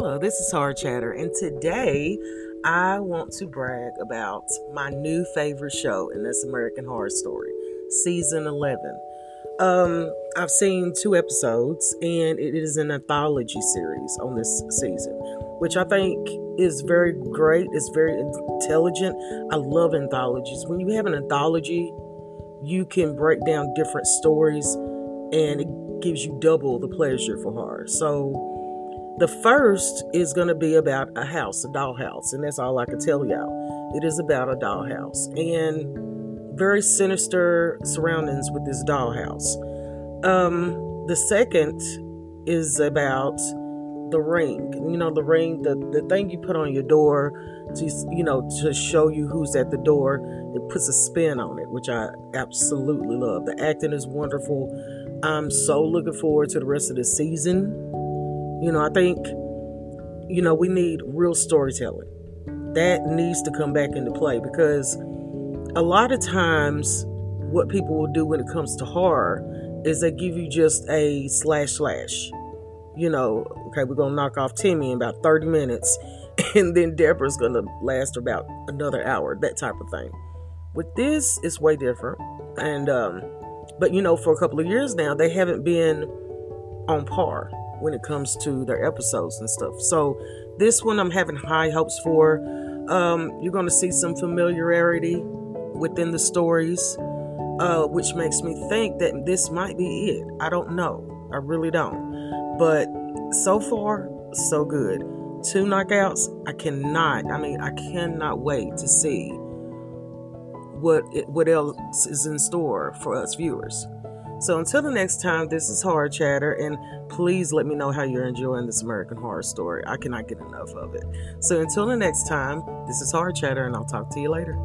Hello, this is Horror Chatter, and today I want to brag about my new favorite show, and that's American Horror Story, season 11. Um, I've seen two episodes, and it is an anthology series on this season, which I think is very great. It's very intelligent. I love anthologies. When you have an anthology, you can break down different stories, and it gives you double the pleasure for horror. So, the first is going to be about a house, a dollhouse, and that's all I can tell y'all. It is about a dollhouse and very sinister surroundings with this dollhouse. Um, the second is about the ring. You know, the ring, the, the thing you put on your door to, you know, to show you who's at the door. It puts a spin on it, which I absolutely love. The acting is wonderful. I'm so looking forward to the rest of the season. You know, I think, you know, we need real storytelling. That needs to come back into play because a lot of times what people will do when it comes to horror is they give you just a slash slash. You know, okay, we're gonna knock off Timmy in about 30 minutes, and then Deborah's gonna last about another hour, that type of thing. With this, it's way different. And um, but you know, for a couple of years now, they haven't been on par when it comes to their episodes and stuff. So this one I'm having high hopes for. Um, you're going to see some familiarity within the stories, uh, which makes me think that this might be it. I don't know. I really don't. But so far, so good. Two knockouts. I cannot. I mean, I cannot wait to see what it, what else is in store for us viewers. So until the next time, this is Horror Chatter, and please let me know how you're enjoying this American Horror Story. I cannot get enough of it. So until the next time, this is Horror Chatter, and I'll talk to you later.